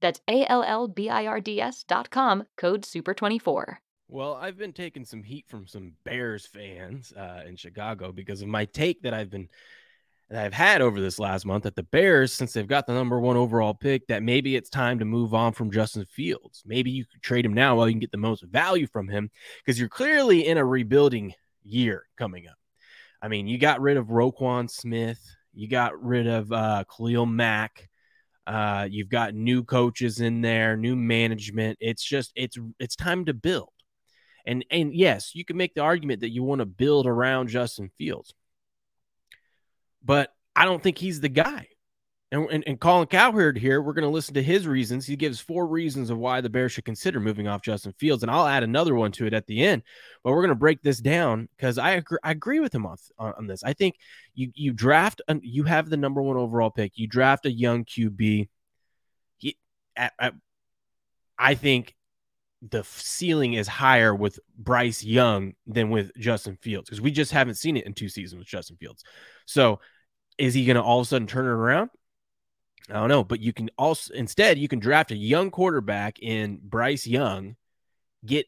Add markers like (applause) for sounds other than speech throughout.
That's A L L B I R D S dot com, code SUPER24. Well, I've been taking some heat from some Bears fans uh, in Chicago because of my take that I've been that I've had over this last month that the Bears, since they've got the number one overall pick, that maybe it's time to move on from Justin Fields. Maybe you could trade him now while you can get the most value from him because you're clearly in a rebuilding year coming up. I mean, you got rid of Roquan Smith, you got rid of uh, Khalil Mack. Uh, you've got new coaches in there, new management. It's just it's it's time to build. And and yes, you can make the argument that you want to build around Justin Fields. But I don't think he's the guy. And, and, and Colin Cowherd here, we're going to listen to his reasons. He gives four reasons of why the Bears should consider moving off Justin Fields, and I'll add another one to it at the end. But we're going to break this down because I agree, I agree with him on, on, this. I think you you draft you have the number one overall pick. You draft a young QB. He, I, I, I think the ceiling is higher with Bryce Young than with Justin Fields because we just haven't seen it in two seasons with Justin Fields. So, is he going to all of a sudden turn it around? I don't know, but you can also instead you can draft a young quarterback in Bryce Young, get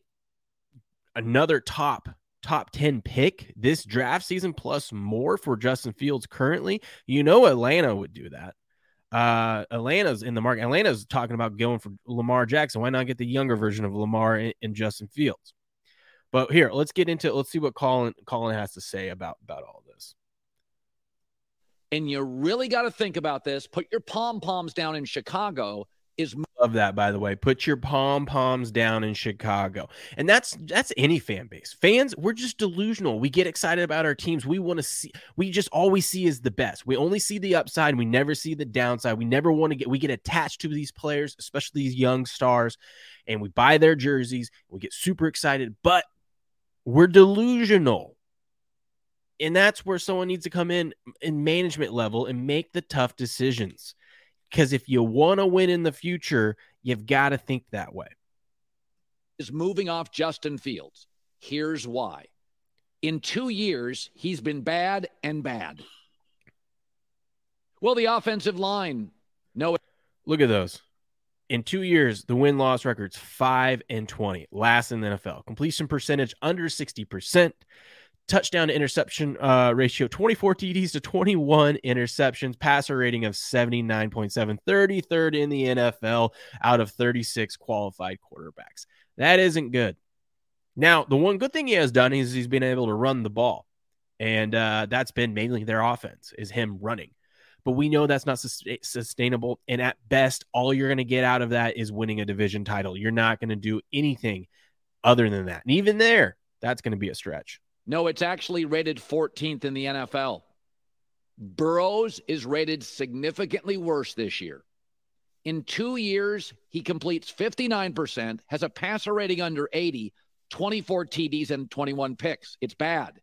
another top top 10 pick this draft season plus more for Justin Fields currently. You know Atlanta would do that. Uh Atlanta's in the market. Atlanta's talking about going for Lamar Jackson. Why not get the younger version of Lamar and, in Justin Fields? But here, let's get into let's see what Colin Colin has to say about about all this and you really got to think about this. Put your pom poms down in Chicago. Is love that by the way. Put your pom poms down in Chicago, and that's that's any fan base. Fans, we're just delusional. We get excited about our teams. We want to see. We just always see is the best. We only see the upside. We never see the downside. We never want to get. We get attached to these players, especially these young stars, and we buy their jerseys. We get super excited, but we're delusional. And that's where someone needs to come in in management level and make the tough decisions. Because if you want to win in the future, you've got to think that way. Is moving off Justin Fields. Here's why. In two years, he's been bad and bad. Well, the offensive line, no. Look at those. In two years, the win loss record's 5 and 20, last in the NFL. Completion percentage under 60% touchdown to interception uh, ratio 24 TDs to 21 interceptions, passer rating of 79.7, 33rd in the NFL out of 36 qualified quarterbacks. That isn't good. Now, the one good thing he has done is he's been able to run the ball. And uh, that's been mainly their offense is him running. But we know that's not sustainable. And at best, all you're going to get out of that is winning a division title. You're not going to do anything other than that. And even there, that's going to be a stretch. No, it's actually rated 14th in the NFL. Burrow's is rated significantly worse this year. In two years, he completes 59%, has a passer rating under 80, 24 TDs, and 21 picks. It's bad.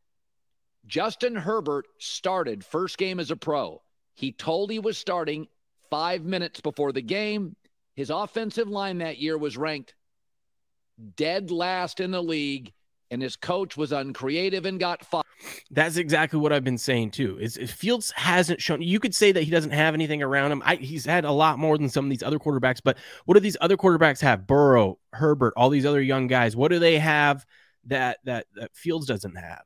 Justin Herbert started first game as a pro. He told he was starting five minutes before the game. His offensive line that year was ranked dead last in the league and his coach was uncreative and got fired. That's exactly what I've been saying too. Is Fields hasn't shown. You could say that he doesn't have anything around him. I, he's had a lot more than some of these other quarterbacks. But what do these other quarterbacks have? Burrow, Herbert, all these other young guys. What do they have that that, that Fields doesn't have?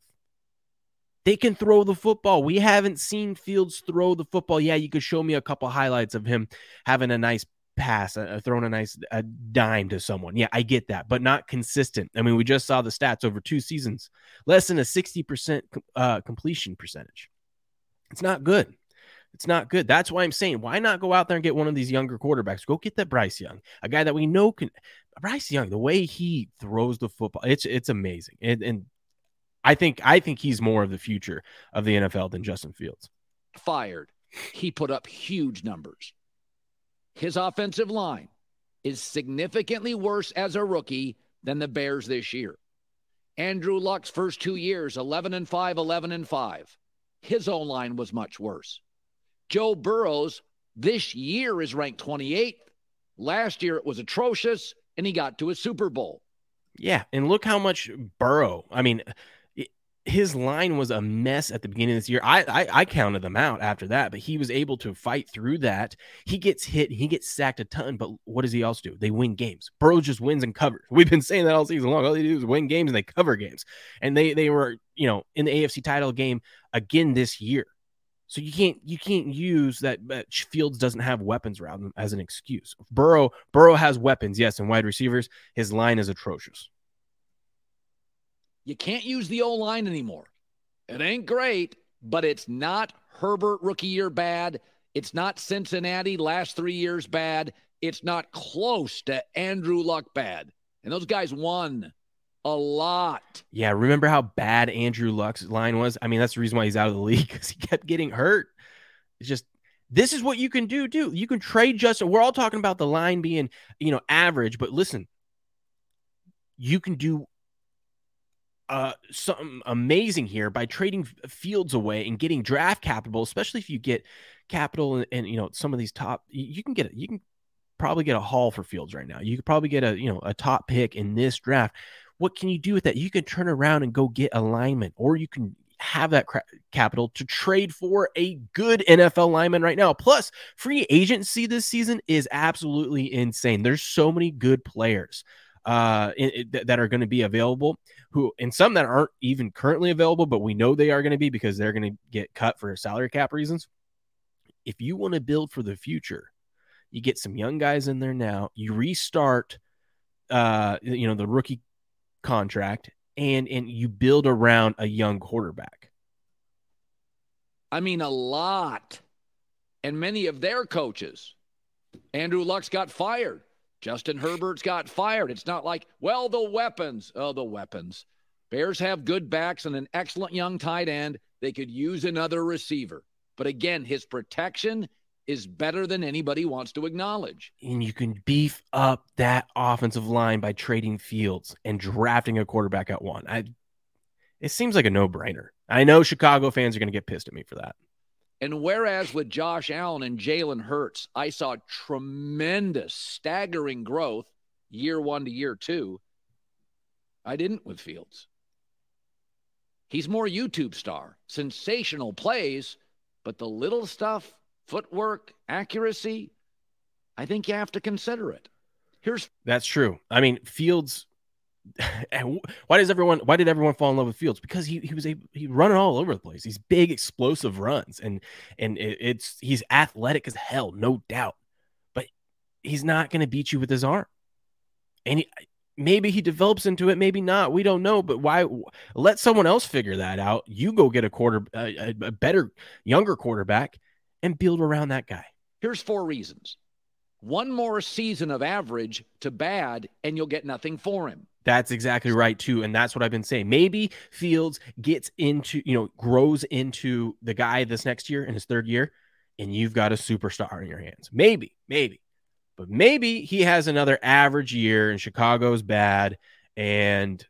They can throw the football. We haven't seen Fields throw the football. Yeah, you could show me a couple highlights of him having a nice pass, uh, throwing a nice a dime to someone. Yeah, I get that, but not consistent. I mean, we just saw the stats over two seasons, less than a 60% uh, completion percentage. It's not good. It's not good. That's why I'm saying, why not go out there and get one of these younger quarterbacks? Go get that Bryce Young, a guy that we know can. Bryce Young, the way he throws the football, it's it's amazing, and, and I think I think he's more of the future of the NFL than Justin Fields. Fired, he put up huge numbers. His offensive line is significantly worse as a rookie than the Bears this year. Andrew Luck's first two years, 11 and 5, 11 and 5. His own line was much worse. Joe Burrow's this year is ranked 28th. Last year it was atrocious, and he got to a Super Bowl. Yeah, and look how much Burrow. I mean, his line was a mess at the beginning of this year. I, I, I counted them out after that, but he was able to fight through that. He gets hit, he gets sacked a ton, but what does he also do? They win games. Burrow just wins and covers. We've been saying that all season long. All they do is win games and they cover games. And they they were you know in the AFC title game again this year. So you can't you can't use that, that Fields doesn't have weapons around him as an excuse. Burrow Burrow has weapons, yes, and wide receivers. His line is atrocious. You can't use the O line anymore. It ain't great, but it's not Herbert rookie year bad. It's not Cincinnati last three years bad. It's not close to Andrew Luck bad. And those guys won a lot. Yeah, remember how bad Andrew Luck's line was? I mean, that's the reason why he's out of the league (laughs) because he kept getting hurt. It's just this is what you can do, do. You can trade Justin. We're all talking about the line being, you know, average, but listen, you can do uh, something amazing here by trading Fields away and getting draft capital, especially if you get capital and, and you know some of these top. You can get you can probably get a haul for Fields right now. You could probably get a you know a top pick in this draft. What can you do with that? You can turn around and go get alignment, or you can have that cra- capital to trade for a good NFL lineman right now. Plus, free agency this season is absolutely insane. There's so many good players uh, in, in, that are going to be available. Who and some that aren't even currently available, but we know they are going to be because they're going to get cut for salary cap reasons. If you want to build for the future, you get some young guys in there now. You restart, uh, you know, the rookie contract, and and you build around a young quarterback. I mean, a lot, and many of their coaches. Andrew Luck's got fired. Justin Herbert's got fired. It's not like, well, the weapons. Oh, the weapons. Bears have good backs and an excellent young tight end. They could use another receiver. But again, his protection is better than anybody wants to acknowledge. And you can beef up that offensive line by trading Fields and drafting a quarterback at one. I it seems like a no-brainer. I know Chicago fans are going to get pissed at me for that. And whereas with Josh Allen and Jalen Hurts, I saw tremendous, staggering growth year one to year two, I didn't with Fields. He's more YouTube star, sensational plays, but the little stuff, footwork, accuracy, I think you have to consider it. Here's That's true. I mean, Fields (laughs) why does everyone why did everyone fall in love with Fields? Because he he was able he running all over the place. These big explosive runs and and it, it's he's athletic as hell, no doubt. But he's not going to beat you with his arm. And he, maybe he develops into it, maybe not. We don't know. But why let someone else figure that out? You go get a quarter a, a better younger quarterback and build around that guy. Here's four reasons. One more season of average to bad, and you'll get nothing for him. That's exactly right too, and that's what I've been saying. Maybe Fields gets into, you know, grows into the guy this next year in his third year, and you've got a superstar in your hands. Maybe, maybe, but maybe he has another average year, and Chicago's bad, and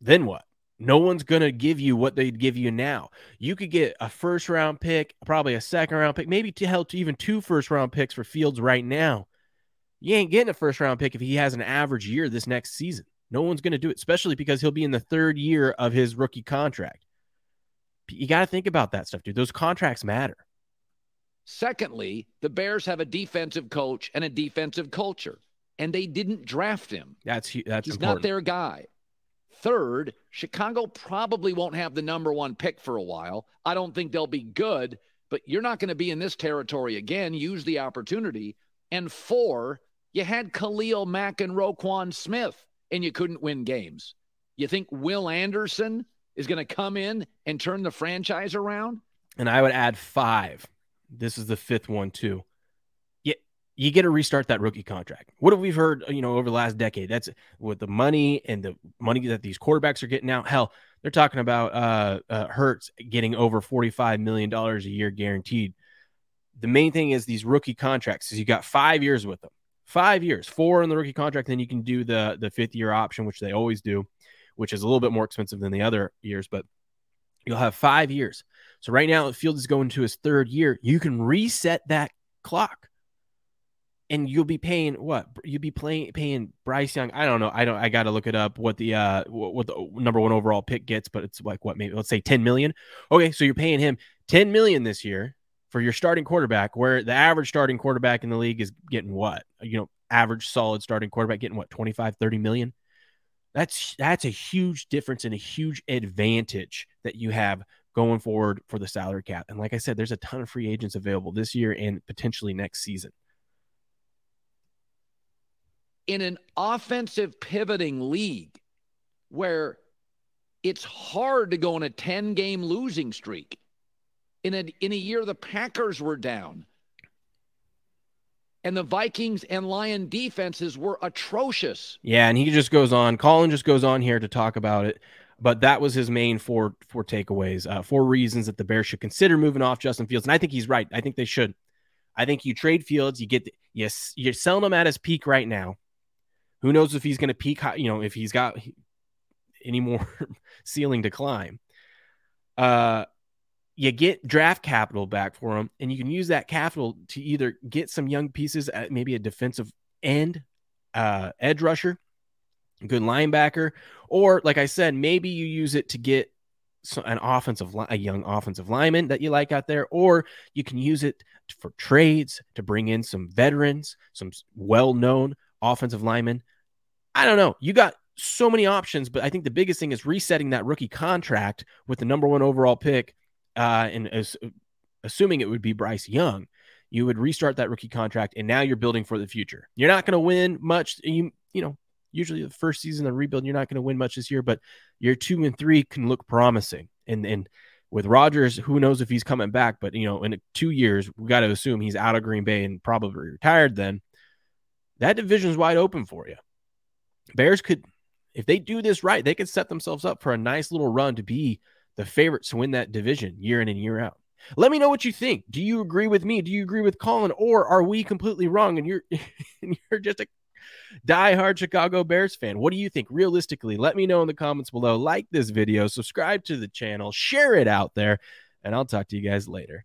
then what? No one's going to give you what they'd give you now. You could get a first round pick, probably a second round pick, maybe to help even two first round picks for Fields right now you ain't getting a first round pick if he has an average year this next season. No one's going to do it, especially because he'll be in the third year of his rookie contract. You got to think about that stuff, dude. Those contracts matter. Secondly, the Bears have a defensive coach and a defensive culture, and they didn't draft him. That's that's he's important. not their guy. Third, Chicago probably won't have the number one pick for a while. I don't think they'll be good, but you're not going to be in this territory again. Use the opportunity. And four, you had Khalil Mack and Roquan Smith, and you couldn't win games. You think Will Anderson is going to come in and turn the franchise around? And I would add five. This is the fifth one, too. You, you get to restart that rookie contract. What have we heard, you know, over the last decade? That's with the money and the money that these quarterbacks are getting out. Hell, they're talking about uh, uh Hurts getting over $45 million a year guaranteed. The main thing is these rookie contracts is you got five years with them. Five years, four in the rookie contract, then you can do the the fifth year option, which they always do, which is a little bit more expensive than the other years, but you'll have five years. So right now, Fields is going to his third year. You can reset that clock and you'll be paying what you'll be playing paying Bryce Young. I don't know. I don't. I got to look it up. What the uh what the number one overall pick gets, but it's like what maybe let's say ten million. Okay, so you're paying him ten million this year for your starting quarterback, where the average starting quarterback in the league is getting what? You know average solid starting quarterback getting what 25 30 million? That's that's a huge difference and a huge advantage that you have going forward for the salary cap. And like i said there's a ton of free agents available this year and potentially next season. In an offensive pivoting league where it's hard to go on a 10 game losing streak. In a, in a year, the Packers were down. And the Vikings and Lion defenses were atrocious. Yeah, and he just goes on. Colin just goes on here to talk about it. But that was his main four four takeaways, uh, four reasons that the Bears should consider moving off Justin Fields. And I think he's right. I think they should. I think you trade Fields, you get yes, you're selling him at his peak right now. Who knows if he's going to peak, you know, if he's got any more (laughs) ceiling to climb. Uh, you get draft capital back for him, and you can use that capital to either get some young pieces at maybe a defensive end, uh, edge rusher, good linebacker, or like I said, maybe you use it to get an offensive a young offensive lineman that you like out there, or you can use it for trades to bring in some veterans, some well-known offensive linemen. I don't know. You got so many options, but I think the biggest thing is resetting that rookie contract with the number one overall pick, uh, and as, assuming it would be Bryce Young, you would restart that rookie contract, and now you're building for the future. You're not going to win much. You you know usually the first season of rebuild, you're not going to win much this year, but year two and three can look promising. And and with Rodgers, who knows if he's coming back? But you know, in two years, we got to assume he's out of Green Bay and probably retired. Then that division's wide open for you. Bears could, if they do this right, they could set themselves up for a nice little run to be the favorites to win that division year in and year out. Let me know what you think. Do you agree with me? Do you agree with Colin? Or are we completely wrong and you're (laughs) and you're just a diehard Chicago Bears fan? What do you think? Realistically, let me know in the comments below. Like this video, subscribe to the channel, share it out there, and I'll talk to you guys later.